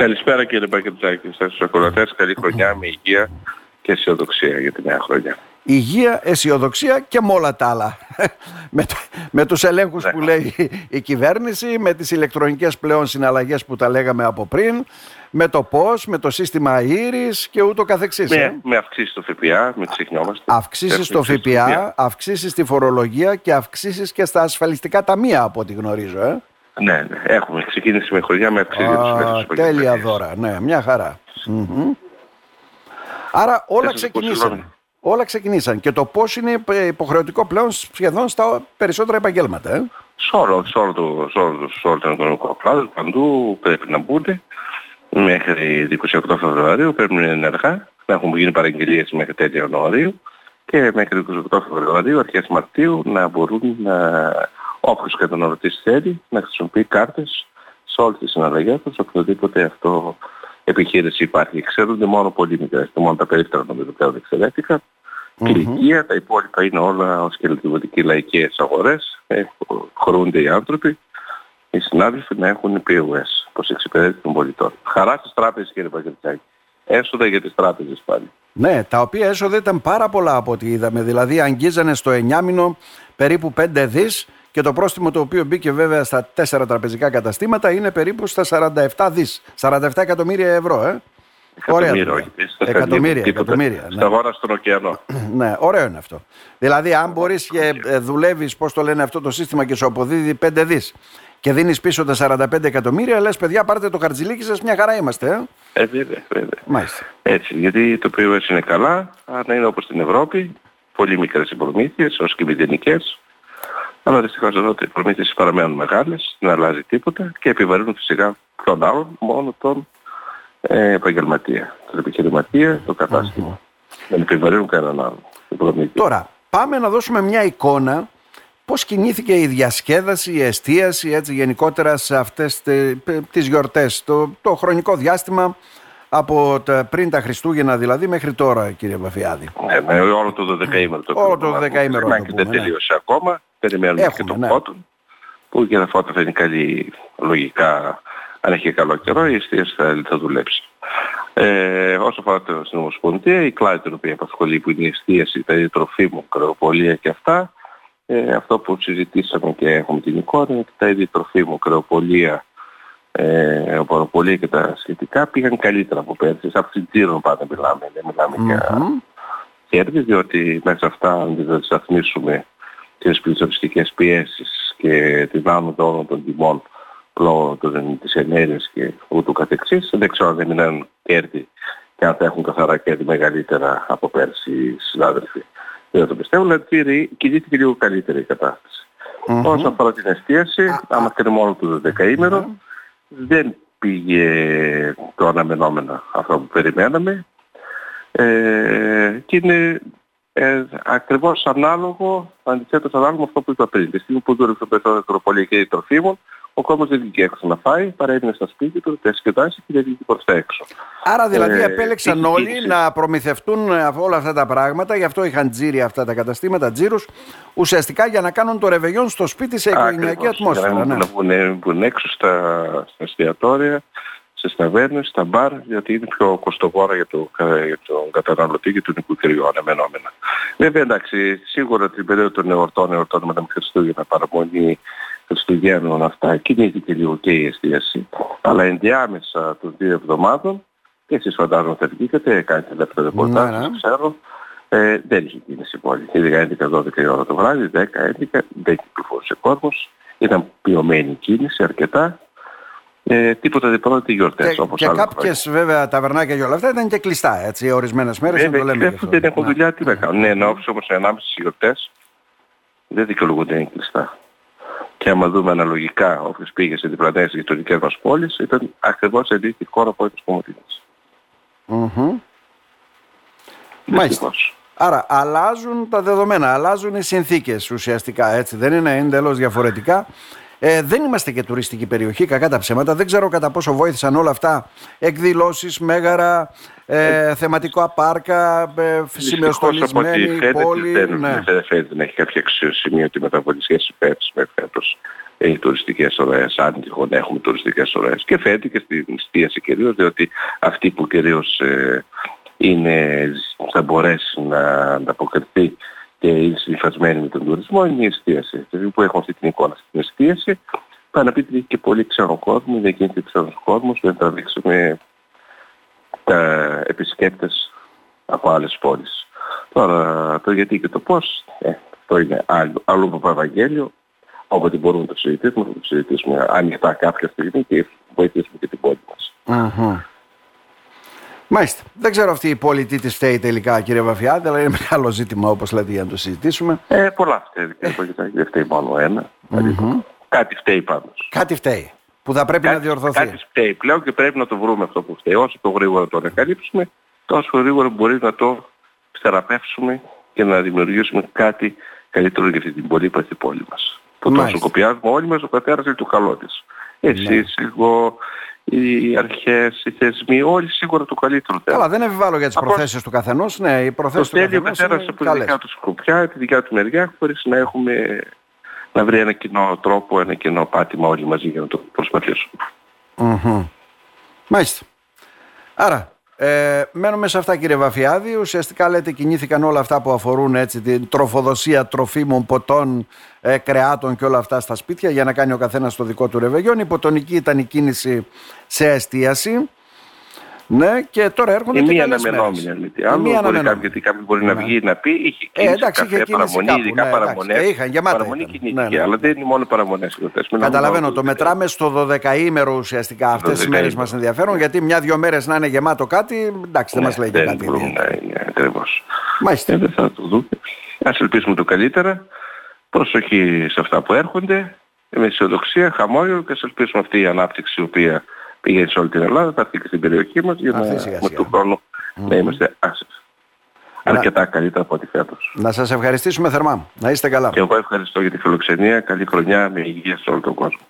Καλησπέρα κύριε Πακετζάκη, στους ακροατές. Καλή χρονιά με υγεία και αισιοδοξία για τη νέα χρονιά. Υγεία, αισιοδοξία και με όλα τα άλλα. με, με τους ελέγχους Ναι. που λέει η κυβέρνηση, με τις ηλεκτρονικές πλέον συναλλαγές που τα λέγαμε από πριν, με το πώς, με το σύστημα ήρης και ούτω καθεξής. ε. Με, με αυξήσεις στο ΦΠΑ, μην ξεχνιόμαστε. Αυξήσεις στο Έχουμε αυξήσεις ΦΠΑ, αυξήσεις στη φορολογία και αυξήσεις και στα ασφαλιστικά ταμεία από ό,τι γνωρίζω. Ε. Ναι, ναι, έχουμε ξεκίνηση με χρονιά με αυξήσεις για τους Α, ελέγχους της τέλεια επαγγελματίας. δώρα. Ναι, μια χαρά. Μμμ. Άρα όλα σας πω, ξεκινήσαν. συγγνώμη. Όλα ξεκινήσαν. Και το πώς είναι ε, υποχρεωτικό πλέον σχεδόν στα περισσότερα επαγγέλματα. Ε; Σε όλο, σε όλο, το, σε όλο, το, σε όλο τον οικονομικό κλάδο, παντού πρέπει να μπουν μέχρι 28 Φεβρουαρίου, πρέπει να είναι ενεργά, να έχουν γίνει παραγγελίες μέχρι τέλη Ιανουαρίου και μέχρι 28 Φεβρουαρίου, αρχές Μαρτίου, να μπορούν να, όποιος καταναλωτής θέλει, να χρησιμοποιεί κάρτες σε όλες τις συναλλαγές τους, οποιοδήποτε αυτό επιχείρηση υπάρχει. Ξέρονται μόνο πολύ μικρές και μόνο τα περίπτερα νομίζω πλέον εξαιρέθηκαν. Και η υγεία, τα υπόλοιπα είναι όλα ως και λειτουργικοί λαϊκές αγορές. Ε, χωρούνται οι άνθρωποι, οι συνάδελφοι να έχουν POS, προς εξυπηρέτηση των πολιτών. Χαρά στις τράπεζες κύριε Παγκερτσάκη. Έσοδα για τις τράπεζες πάλι. Ναι, τα οποία έσοδα ήταν πάρα πολλά από ό,τι είδαμε. Δηλαδή αγγίζανε στο 9 μήνο περίπου 5 δις και το πρόστιμο το οποίο μπήκε βέβαια στα 4 τραπεζικά καταστήματα είναι περίπου στα 47 δις. 47 εκατομμύρια ευρώ, ε. Ωραία Εκατομμύρια, δουλειά. όχι. στα Εκατομμύρια, τίποτα. εκατομμύρια, ναι. Στα βόρεια στον ωκεανό. Ναι, ωραίο είναι αυτό. Δηλαδή, αν μπορείς και ε, δουλεύεις, πώς το λένε αυτό το σύστημα και σου αποδίδει 5 δις και δίνεις πίσω τα 45 εκατομμύρια, λες, παιδιά, πάρτε το χαρτζιλίκι σας, μια χαρά είμαστε. Ε; Ε, βέβαια, βέβαια. Μάλιστα. Έτσι, γιατί το POS είναι καλά, αλλά είναι όπως στην Ευρώπη, πολύ μικρές οι προμήθειες, ως και μηδενικές. Αλλά δυστυχώς εδώ οι προμήθειες παραμένουν μεγάλες, δεν αλλάζει τίποτα και επιβαρύνουν φυσικά τον άλλον, μόνο τον ε, επαγγελματία, τον επιχειρηματία, το κατάστημα. Δεν επιβαρύνουν κανέναν άλλον. την προμήθεια. Τώρα, πάμε να δώσουμε μια εικόνα πώς κινήθηκε η διασκέδαση, η εστίαση, έτσι γενικότερα σε αυτές τε- π- τις γιορτές, το, το χρονικό διάστημα από τα, πριν τα Χριστούγεννα δηλαδή μέχρι τώρα, κύριε Βαφιάδη. Ναι, με όλο το 12ήμερο το Όλο το πρόγραμμα. 12ήμερο, Μα να και το δεν πούμε, ναι. τελείωσε ακόμα. Περιμένουμε και Έχουμε, τον ναι. Φώτον, που και τα φώτα θα είναι καλή, λογικά, αν έχει καλό καιρό, η εστίαση θα, θα δουλέψει. Ε, όσο αφορά το στην Ομοσπονδία, η κλάδη την οποία απασχολεί που είναι η εστίαση, τα τροφίμου, κρεοπολία και αυτά, ε, αυτό που συζητήσαμε και έχουμε την εικόνα είναι ότι τα είδη τροφίμου, κρεοπολία, ε, οποροπολία και τα σχετικά πήγαν καλύτερα από πέρσι. Από την τζίρο πάντα μιλάμε, δεν μιλάμε για Μμμ. κέρδη, διότι μέσα σε αυτά αν δεν σταθμίσουμε τις πληθωριστικές πιέσεις και την άνοδο όλων των τιμών λόγω των- της ενέργειας και ούτω καθεξής, δεν ξέρω αν δεν είναι κέρδη και αν θα έχουν καθαρά κέρδη μεγαλύτερα από πέρσι οι συνάδελφοι. Δεν το πιστεύω, αλλά κινεί- κινήθηκε λίγο καλύτερη η κατάσταση. Μμμ. Όσον αφορά την εστίαση, άμα κρίνουμε μόνο το 12ήμερο, δεν πήγε το αναμενόμενο αυτό που περιμέναμε ε, και είναι ε, ακριβώς ανάλογο, αντιθέτως ανάλογο με αυτό που είπα πριν. Τη στιγμή που δούλευε το περισσότερο τροπολία και τροφίμων, ο κόσμος δεν βγήκε έξω να φάει, παρέμεινε στα σπίτια του, τα σκεδάσει και δεν βγήκε προς τα έξω. Άρα δηλαδή Ε, επέλεξαν έχει όλοι κίνηση. να προμηθευτούν ε, όλα αυτά τα πράγματα, γι' αυτό είχαν τζίρι αυτά τα καταστήματα, τζίρους, ουσιαστικά για να κάνουν το ρεβεγιόν στο σπίτι σε οικογενειακή Ακριβώς, για ατμόσφαιρα. να Ναι. μην να βγουν, βγουν έξω στα, στα εστιατόρια, στις ταβέρνες, στα μπαρ, γιατί είναι πιο κοστοβόρα για, το, για τον καταναλωτή και τον νοικοκυριό αναμενόμενα. Βέβαια εντάξει, σίγουρα την περίοδο των εορτών, εορτών με τα Χριστούγεννα, παραμονή Χριστουγέννων αυτά, κινήθηκε λίγο και η εστίαση. Αλλά ενδιάμεσα των δύο εβδομάδων, και εσείς φαντάζομαι θα βγήκατε, κάνετε δεύτερο ρεπορτάζ, Ναι, ναι. ξέρω, ε, δεν είχε κίνηση πόλη. Ειδικά 11-12 η ώρα το βράδυ, 10-11, δεν κυκλοφορούσε κόσμος. Ήταν ποιωμένη η κίνηση αρκετά. Ε, τίποτα δεν πρώτη γιορτές Και, όπως και άλλα κάποιε βέβαια ταβερνάκια και όλα αυτά ήταν και κλειστά έτσι, ορισμένες μέρες. Βέβαια, το λέμε και και αφού αυτό. δεν έχουν Ναι. δουλειά, τι να κάνουν. Ναι, ενώ όμως ανάμεσα στις γιορτές δεν δικαιολογούνται να είναι κλειστά. Και άμα δούμε αναλογικά όποιος πήγε σε διπλανές γειτονικές μας πόλεις, ήταν ακριβώς αντίστοιχη χώρα από τις Κομωτίνες. Μμμ. Μάλιστα. Δυστυχώς. Άρα αλλάζουν τα δεδομένα, αλλάζουν οι συνθήκες ουσιαστικά έτσι. Δεν είναι εντελώς διαφορετικά. Ε, δεν είμαστε και τουριστική περιοχή, κακά τα ψέματα. Δεν ξέρω κατά πόσο βοήθησαν όλα αυτά. Εκδηλώσεις, μέγαρα, ε, θεματικό πάρκα, ε, Δυστυχώς, από ό,τι σημειοστολισμένη φαίνεται, πόλη. δεν, ναι. δεν φαίνεται να έχει κάποια αξιοσημείωτη μεταβολή σχέση πέρσι με φέτος. οι τουριστικές ώρες, αν τυχόν έχουμε τουριστικές ώρες. Και φαίνεται και στην εστίαση κυρίως, διότι αυτοί που κυρίως ε, είναι, θα μπορέσει να ανταποκριθεί και είναι συμφασμένοι με τον τουρισμό είναι η εστίαση. Δηλαδή που έχουμε αυτή την εικόνα στην εστίαση, πάνε να πείτε και πολύ ξένο κόσμο, δεν γίνεται ξένος κόσμος, δεν θα δείξουμε τα επισκέπτες από άλλες πόλεις. Τώρα το γιατί και το πώς, ε, αυτό είναι άλλο, άλλο από Ευαγγέλιο, όποτε μπορούμε να το συζητήσουμε, θα το συζητήσουμε ανοιχτά κάποια στιγμή και βοηθήσουμε και την πόλη μας. Mm-hmm. Μάλιστα. Δεν ξέρω αυτή η πόλη τι της φταίει τελικά, κύριε Βαφιάδη, αλλά είναι μεγάλο ζήτημα όπως λέτε για να το συζητήσουμε. Ε, πολλά φταίει, κύριε Βαφιάδη. Δεν φταίει μόνο ένα. Mm-hmm. Κάτι φταίει πάντως. Κάτι φταίει. Που θα πρέπει κάτι, να διορθωθεί. Κάτι φταίει πλέον και πρέπει να το βρούμε αυτό που φταίει. Όσο το γρήγορα το ανακαλύψουμε, τόσο γρήγορα μπορεί να το θεραπεύσουμε και να δημιουργήσουμε κάτι καλύτερο για αυτή την πολύπαθη πόλη μας. Που τόσο κοπιάζουμε όλοι μας ο καθένας είναι το καλό της. Εσείς, ναι. εγώ, οι αρχές, οι θεσμοί, όλοι σίγουρα το καλύτερο θέλουν. Καλά, δεν επιβάλλω για τις Απλώς... προθέσεις του καθενός. Ναι, οι προθέσεις του καθενός είναι από τη δικιά τους σκοπιά, τη δικιά του μεριά, χωρίς να έχουμε να βρει ένα κοινό τρόπο, ένα κοινό πάτημα όλοι μαζί για να το προσπαθήσουμε. Mm-hmm. Μάλιστα. Άρα, ε, μένουμε σε αυτά κύριε Βαφιάδη. Ουσιαστικά λέτε κινήθηκαν όλα αυτά που αφορούν έτσι, την τροφοδοσία τροφίμων, ποτών, ε, κρεάτων και όλα αυτά στα σπίτια για να κάνει ο καθένας το δικό του ρεβεγιόν. Υποτονική ήταν η κίνηση σε εστίαση. Ναι, και τώρα έρχονται και μία αναμενόμενη αλήθεια. Αν μπορεί κάποιο, γιατί κάποιο μπορεί να ναι. βγει να πει, είχε κίνηση, ε, εντάξει, είχε κίνηση παραμονή, κάπου, ειδικά ναι, παραμονές. Ε, είχαν γεμάτα παραμονή ήταν. Ναι, ναι. αλλά δεν είναι μόνο παραμονές. Καταλαβαίνω, το μετράμε στο 12ήμερο ουσιαστικά. Αυτές τις μέρες μας ενδιαφέρουν, γιατί μια-δυο μέρες να είναι γεμάτο κάτι, εντάξει, δεν μας λέει και κάτι. Ναι, ακριβώς. Μάλιστα. Ε, δεν θα το δούμε. Ας ελπίσουμε το καλύτερα. Προσοχή σε αυτά που έρχονται. Με αισιοδοξία, χαμόγελο και ας ελπίσουμε αυτή η ανάπτυξη η οποία πηγαίνει σε όλη την Ελλάδα, θα έρθει και στην περιοχή μας για να με του χρόνου mm. να είμαστε άσες. Αρκετά καλύτερα από ό,τι φέτος. Να σας ευχαριστήσουμε θερμά. Να είστε καλά. Και εγώ ευχαριστώ για τη φιλοξενία. Καλή χρονιά με υγεία σε όλο τον κόσμο.